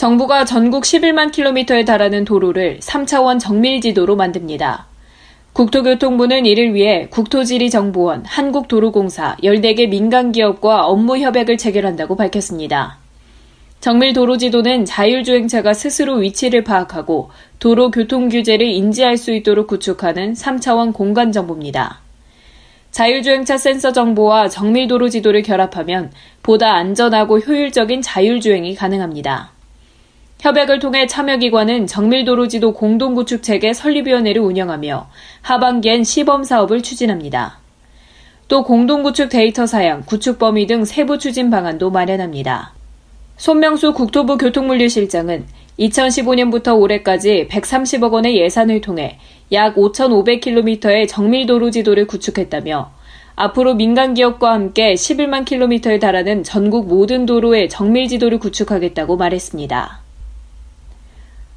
정부가 전국 11만 킬로미터에 달하는 도로를 3차원 정밀 지도로 만듭니다. 국토교통부는 이를 위해 국토지리정보원, 한국도로공사, 14개 민간기업과 업무 협약을 체결한다고 밝혔습니다. 정밀 도로 지도는 자율주행차가 스스로 위치를 파악하고 도로 교통 규제를 인지할 수 있도록 구축하는 3차원 공간 정보입니다. 자율주행차 센서 정보와 정밀 도로 지도를 결합하면 보다 안전하고 효율적인 자율주행이 가능합니다. 협약을 통해 참여기관은 정밀도로지도 공동구축체계 설립위원회를 운영하며 하반기엔 시범 사업을 추진합니다. 또 공동구축 데이터 사양, 구축 범위 등 세부 추진 방안도 마련합니다. 손명수 국토부 교통물류실장은 2015년부터 올해까지 130억 원의 예산을 통해 약 5,500km의 정밀도로 지도를 구축했다며 앞으로 민간 기업과 함께 11만 킬로미터에 달하는 전국 모든 도로의 정밀 지도를 구축하겠다고 말했습니다.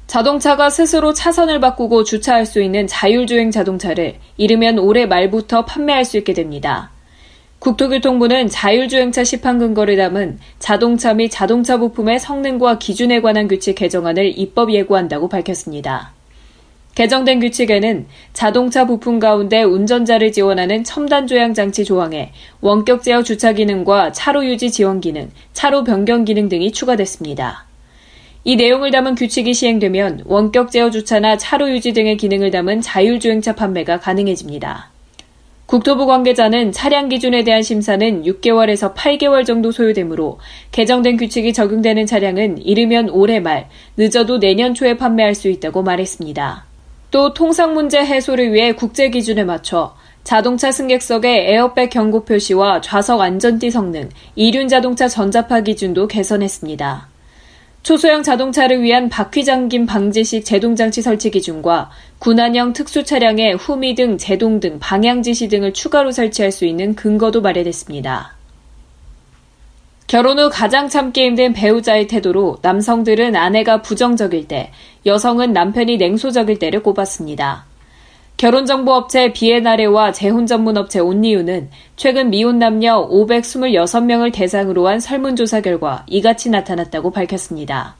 자동차가 스스로 차선을 바꾸고 주차할 수 있는 자율주행 자동차를 이르면 올해 말부터 판매할 수 있게 됩니다. 국토교통부는 자율주행차 시판 근거를 담은 자동차 및 자동차 부품의 성능과 기준에 관한 규칙 개정안을 입법 예고한다고 밝혔습니다. 개정된 규칙에는 자동차 부품 가운데 운전자를 지원하는 첨단 조향 장치 조항에 원격 제어 주차 기능과 차로 유지 지원 기능, 차로 변경 기능 등이 추가됐습니다. 이 내용을 담은 규칙이 시행되면 원격 제어 주차나 차로 유지 등의 기능을 담은 자율주행차 판매가 가능해집니다. 국토부 관계자는 차량 기준에 대한 심사는 6개월에서 8개월 정도 소요되므로 개정된 규칙이 적용되는 차량은 이르면 올해 말, 늦어도 내년 초에 판매할 수 있다고 말했습니다. 또 통상 문제 해소를 위해 국제 기준에 맞춰 자동차 승객석의 에어백 경고 표시와 좌석 안전띠 성능, 이륜 자동차 전자파 기준도 개선했습니다. 초소형 자동차를 위한 바퀴 잠김 방지식 제동장치 설치 기준과 군안형 특수 차량의 후미 등 제동 등 방향 지시 등을 추가로 설치할 수 있는 근거도 마련했습니다. 결혼 후 가장 힘든 배우자의 태도로 남성들은 아내가 부정적일 때, 여성은 남편이 냉소적일 때를 꼽았습니다. 결혼정보업체 비에나레와 재혼 전문업체 온니유는 최근 미혼 남녀 526명을 대상으로 한 설문조사 결과 이같이 나타났다고 밝혔습니다.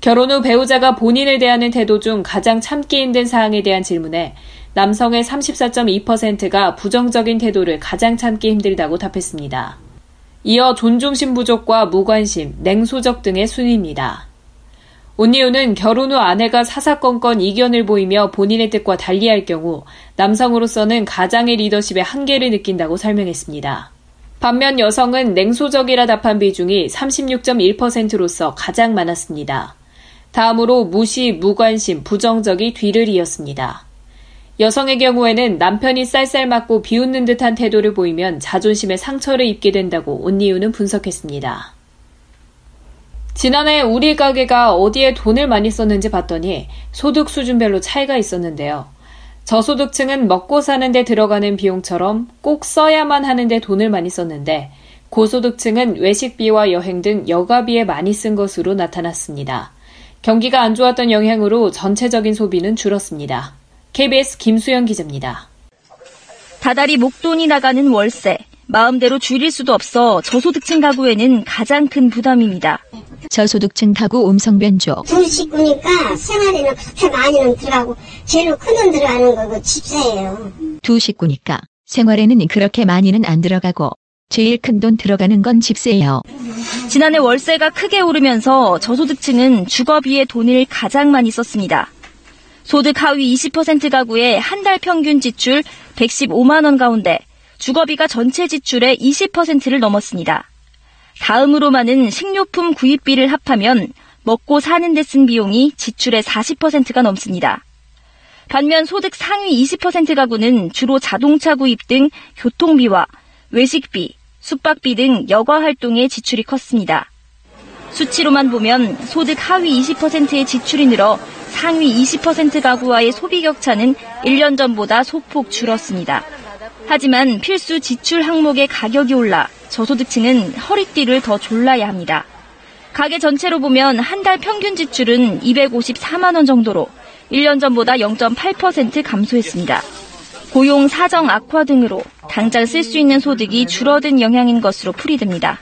결혼 후 배우자가 본인을 대하는 태도 중 가장 참기 힘든 사항에 대한 질문에 남성의 34.2%가 부정적인 태도를 가장 참기 힘들다고 답했습니다. 이어 존중심 부족과 무관심, 냉소적 등의 순위입니다. 온니우는 결혼 후 아내가 사사건건 이견을 보이며 본인의 뜻과 달리할 경우 남성으로서는 가장의 리더십의 한계를 느낀다고 설명했습니다. 반면 여성은 냉소적이라 답한 비중이 36.1%로서 가장 많았습니다. 다음으로 무시, 무관심, 부정적이 뒤를 이었습니다. 여성의 경우에는 남편이 쌀쌀 맞고 비웃는 듯한 태도를 보이면 자존심에 상처를 입게 된다고 온니우는 분석했습니다. 지난해 우리 가게가 어디에 돈을 많이 썼는지 봤더니 소득 수준별로 차이가 있었는데요. 저소득층은 먹고 사는데 들어가는 비용처럼 꼭 써야만 하는데 돈을 많이 썼는데 고소득층은 외식비와 여행 등 여가비에 많이 쓴 것으로 나타났습니다. 경기가 안 좋았던 영향으로 전체적인 소비는 줄었습니다. KBS 김수영 기자입니다. 다달이 목돈이 나가는 월세. 마음대로 줄일 수도 없어 저소득층 가구에는 가장 큰 부담입니다. 저소득층 가구 음성 변조. 둘 식구니까 생활에는 그렇게 많이는 들어가고 제일 큰 돈 들어가는 거그 집세예요. 두 식구니까 생활에는 그렇게 많이는 안 들어가고 제일 큰 돈 들어가는 건 집세예요. 지난해 월세가 크게 오르면서 저소득층은 주거비에 돈을 가장 많이 썼습니다. 소득 하위 20% 가구의 한 달 평균 지출 115만 원 가운데 주거비가 전체 지출의 20%를 넘었습니다. 다음으로 많은 식료품 구입비를 합하면 먹고 사는 데 쓴 비용이 지출의 40%가 넘습니다. 반면 소득 상위 20% 가구는 주로 자동차 구입 등 교통비와 외식비, 숙박비 등 여가 활동에 지출이 컸습니다. 수치로만 보면 소득 하위 20%의 지출이 늘어 상위 20% 가구와의 소비 격차는 1년 전보다 소폭 줄었습니다. 하지만 필수 지출 항목의 가격이 올라 저소득층은 허리띠를 더 졸라야 합니다. 가계 전체로 보면 한 달 평균 지출은 254만 원 정도로 1년 전보다 0.8% 감소했습니다. 고용 사정 악화 등으로 당장 쓸 수 있는 소득이 줄어든 영향인 것으로 풀이됩니다.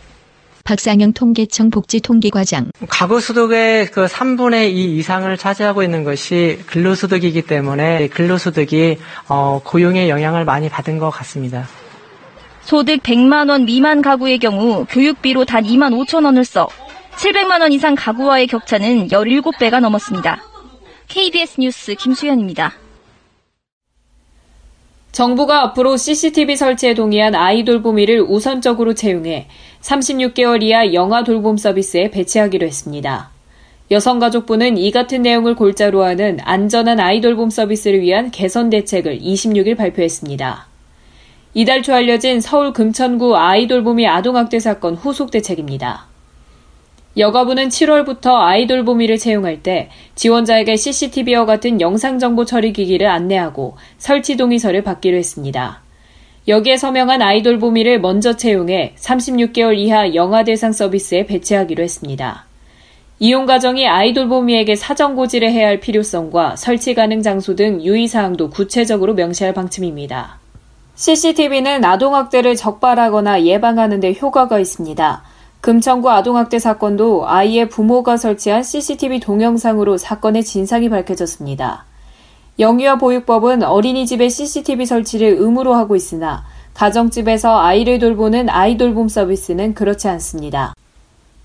박상영 통계청 복지통계과장. 가구 소득의 그 3분의 2 이상을 차지하고 있는 것이 근로소득이기 때문에 근로소득이 어, 고용에 영향을 많이 받은 것 같습니다. 소득 100만 원 미만 가구의 경우 교육비로 단 2만 5천 원을 써 700만 원 이상 가구와의 격차는 17배가 넘었습니다. KBS 뉴스 김수현입니다. 정부가 앞으로 CCTV 설치에 동의한 아이 돌보미를 우선적으로 채용해 36개월 이하 영아 돌봄 서비스에 배치하기로 했습니다. 여성가족부는 이 같은 내용을 골자로 하는 안전한 아이 돌봄 서비스를 위한 개선 대책을 26일 발표했습니다. 이달 초 알려진 서울 금천구 아이 돌보미 아동학대 사건 후속 대책입니다. 여가부는 7월부터 아이돌 보미를 채용할 때 지원자에게 CCTV와 같은 영상정보 처리 기기를 안내하고 설치 동의서를 받기로 했습니다. 여기에 서명한 아이돌 보미를 먼저 채용해 36개월 이하 영아 대상 서비스에 배치하기로 했습니다. 이용 과정이 아이돌 보미에게 사전 고지를 해야 할 필요성과 설치 가능 장소 등 유의사항도 구체적으로 명시할 방침입니다. CCTV는 아동학대를 적발하거나 예방하는 데 효과가 있습니다. 금천구 아동학대 사건도 아이의 부모가 설치한 CCTV 동영상으로 사건의 진상이 밝혀졌습니다. 영유아 보육법은 어린이집에 CCTV 설치를 의무로 하고 있으나 가정집에서 아이를 돌보는 아이돌봄 서비스는 그렇지 않습니다.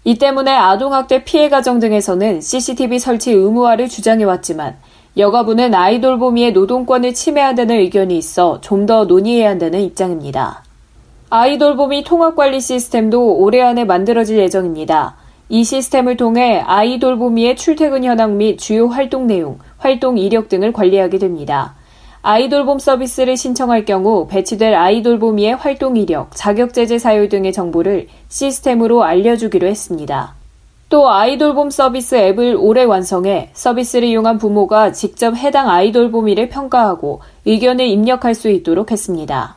이 때문에 아동학대 피해 가정 등에서는 CCTV 설치 의무화를 주장해왔지만 여가부는 아이돌봄이의 노동권을 침해한다는 의견이 있어 좀 더 논의해야 한다는 입장입니다. 아이돌봄이 통합관리 시스템도 올해 안에 만들어질 예정입니다. 이 시스템을 통해 아이돌봄이의 출퇴근 현황 및 주요 활동 내용, 활동 이력 등을 관리하게 됩니다. 아이돌봄 서비스를 신청할 경우 배치될 아이돌봄이의 활동 이력, 자격제재 사유 등의 정보를 시스템으로 알려주기로 했습니다. 또 아이돌봄 서비스 앱을 올해 완성해 서비스를 이용한 부모가 직접 해당 아이돌봄이를 평가하고 의견을 입력할 수 있도록 했습니다.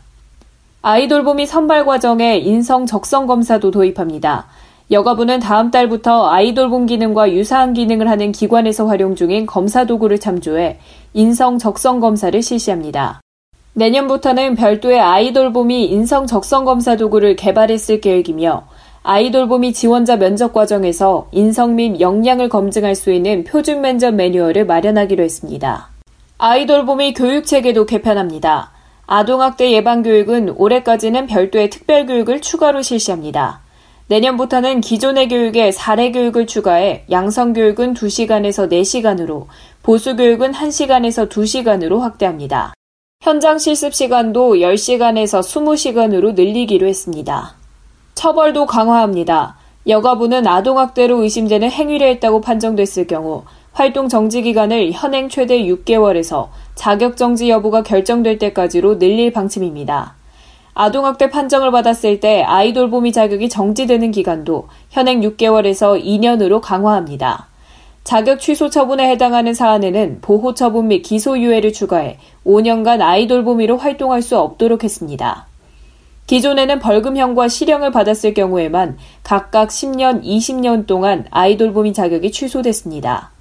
아이돌봄이 선발 과정에 인성 적성 검사도 도입합니다. 여가부는 다음 달부터 아이돌봄 기능과 유사한 기능을 하는 기관에서 활용 중인 검사 도구를 참조해 인성 적성 검사를 실시합니다. 내년부터는 별도의 아이돌봄이 인성 적성 검사 도구를 개발했을 계획이며 아이돌봄이 지원자 면접 과정에서 인성 및 역량을 검증할 수 있는 표준 면접 매뉴얼을 마련하기로 했습니다. 아이돌봄이 교육 체계도 개편합니다. 아동학대 예방교육은 올해까지는 별도의 특별교육을 추가로 실시합니다. 내년부터는 기존의 교육에 사례 교육을 추가해 양성교육은 2시간에서 4시간으로, 보수교육은 1시간에서 2시간으로 확대합니다. 현장 실습 시간도 10시간에서 20시간으로 늘리기로 했습니다. 처벌도 강화합니다. 여가부는 아동학대로 의심되는 행위를 했다고 판정됐을 경우 활동 정지 기간을 현행 최대 6개월에서 자격 정지 여부가 결정될 때까지로 늘릴 방침입니다. 아동학대 판정을 받았을 때 아이돌보미 자격이 정지되는 기간도 현행 6개월에서 2년으로 강화합니다. 자격 취소 처분에 해당하는 사안에는 보호 처분 및 기소유예를 추가해 5년간 아이돌보미로 활동할 수 없도록 했습니다. 기존에는 벌금형과 실형을 받았을 경우에만 각각 10년, 20년 동안 아이돌보미 자격이 취소됐습니다.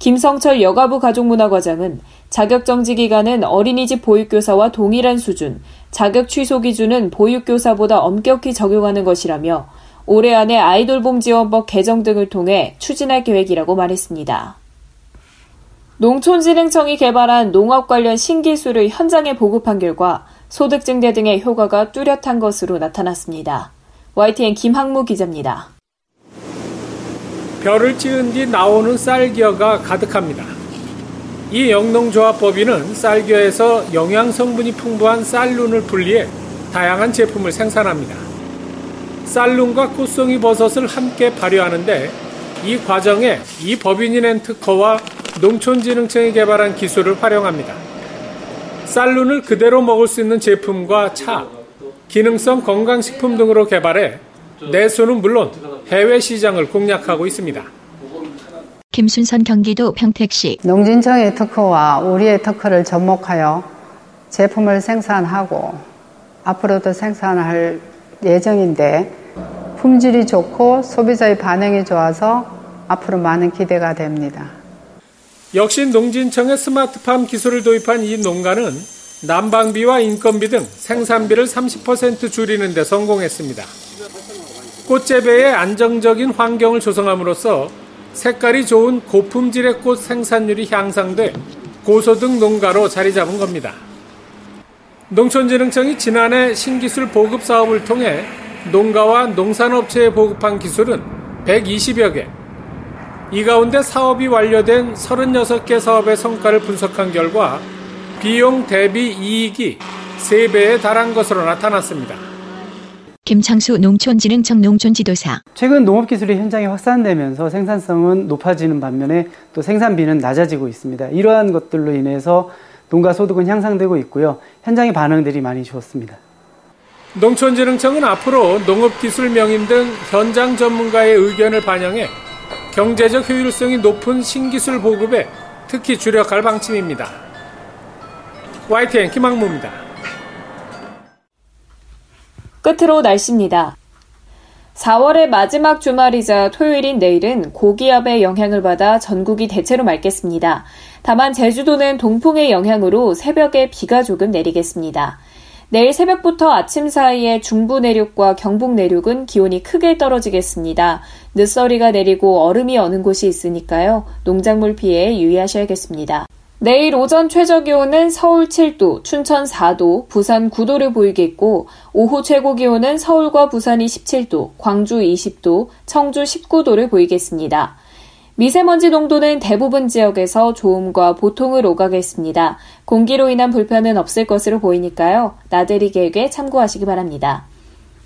김성철 여가부 가족문화과장은 자격정지 기간은 어린이집 보육교사와 동일한 수준, 자격 취소 기준은 보육교사보다 엄격히 적용하는 것이라며 올해 안에 아이돌봄 지원법 개정 등을 통해 추진할 계획이라고 말했습니다. 농촌진흥청이 개발한 농업 관련 신기술을 현장에 보급한 결과 소득 증대 등의 효과가 뚜렷한 것으로 나타났습니다. YTN 김학무 기자입니다. 별을 지은 뒤 나오는 쌀겨가 가득합니다. 이 영농조합법인은 쌀겨에서 영양 성분이 풍부한 쌀룬을 분리해 다양한 제품을 생산합니다. 쌀룬과 꽃송이 버섯을 함께 발효하는데 이 과정에 이 법인이 낸 특허와 농촌진흥청이 개발한 기술을 활용합니다. 쌀룬을 그대로 먹을 수 있는 제품과 차, 기능성 건강식품 등으로 개발해 내수는 물론 해외 시장을 공략하고 있습니다. 김순선 경기도 평택시 농진청의 특허와 우리의 특허를 접목하여 제품을 생산하고 앞으로도 생산할 예정인데 품질이 좋고 소비자의 반응이 좋아서 앞으로 많은 기대가 됩니다. 역시 농진청의 스마트팜 기술을 도입한 이 농가는 난방비와 인건비 등 생산비를 30% 줄이는 데 성공했습니다. 꽃재배에 안정적인 환경을 조성함으로써 색깔이 좋은 고품질의 꽃 생산률이 향상돼 고소득 농가로 자리 잡은 겁니다. 농촌진흥청이 지난해 신기술 보급 사업을 통해 농가와 농산업체에 보급한 기술은 120여 개. 이 가운데 사업이 완료된 36개 사업의 성과를 분석한 결과 비용 대비 이익이 3배에 달한 것으로 나타났습니다. 김창수 농촌진흥청 농촌지도사 최근 농업기술이 현장에 확산되면서 생산성은 높아지는 반면에 또 생산비는 낮아지고 있습니다. 이러한 것들로 인해서 농가 소득은 향상되고 있고요. 현장의 반응들이 많이 좋습니다. 농촌진흥청은 앞으로 농업기술 명인 등 현장 전문가의 의견을 반영해 경제적 효율성이 높은 신기술 보급에 특히 주력할 방침입니다. YTN 김학무입니다. 끝으로 날씨입니다. 4월의 마지막 주말이자 토요일인 내일은 고기압의 영향을 받아 전국이 대체로 맑겠습니다. 다만 제주도는 동풍의 영향으로 새벽에 비가 조금 내리겠습니다. 내일 새벽부터 아침 사이에 중부 내륙과 경북 내륙은 기온이 크게 떨어지겠습니다. 늦서리가 내리고 얼음이 어는 곳이 있으니까요. 농작물 피해 유의하셔야겠습니다. 내일 오전 최저 기온은 서울 7도, 춘천 4도, 부산 9도를 보이겠고, 오후 최고 기온은 서울과 부산이 17도, 광주 20도, 청주 19도를 보이겠습니다. 미세먼지 농도는 대부분 지역에서 좋음과 보통을 오가겠습니다. 공기로 인한 불편은 없을 것으로 보이니까요. 나들이 계획에 참고하시기 바랍니다.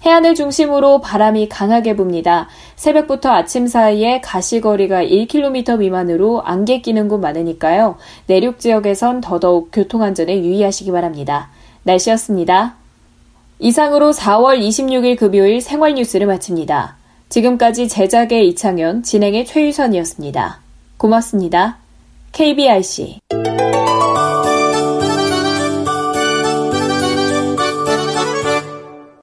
해안을 중심으로 바람이 강하게 붑니다. 새벽부터 아침 사이에 가시거리가 1km 미만으로 안개 끼는 곳 많으니까요. 내륙 지역에선 더더욱 교통안전에 유의하시기 바랍니다. 날씨였습니다. 이상으로 4월 26일 금요일 생활 뉴스를 마칩니다. 지금까지 제작의 이창현, 진행의 최유선이었습니다. 고맙습니다. KBRC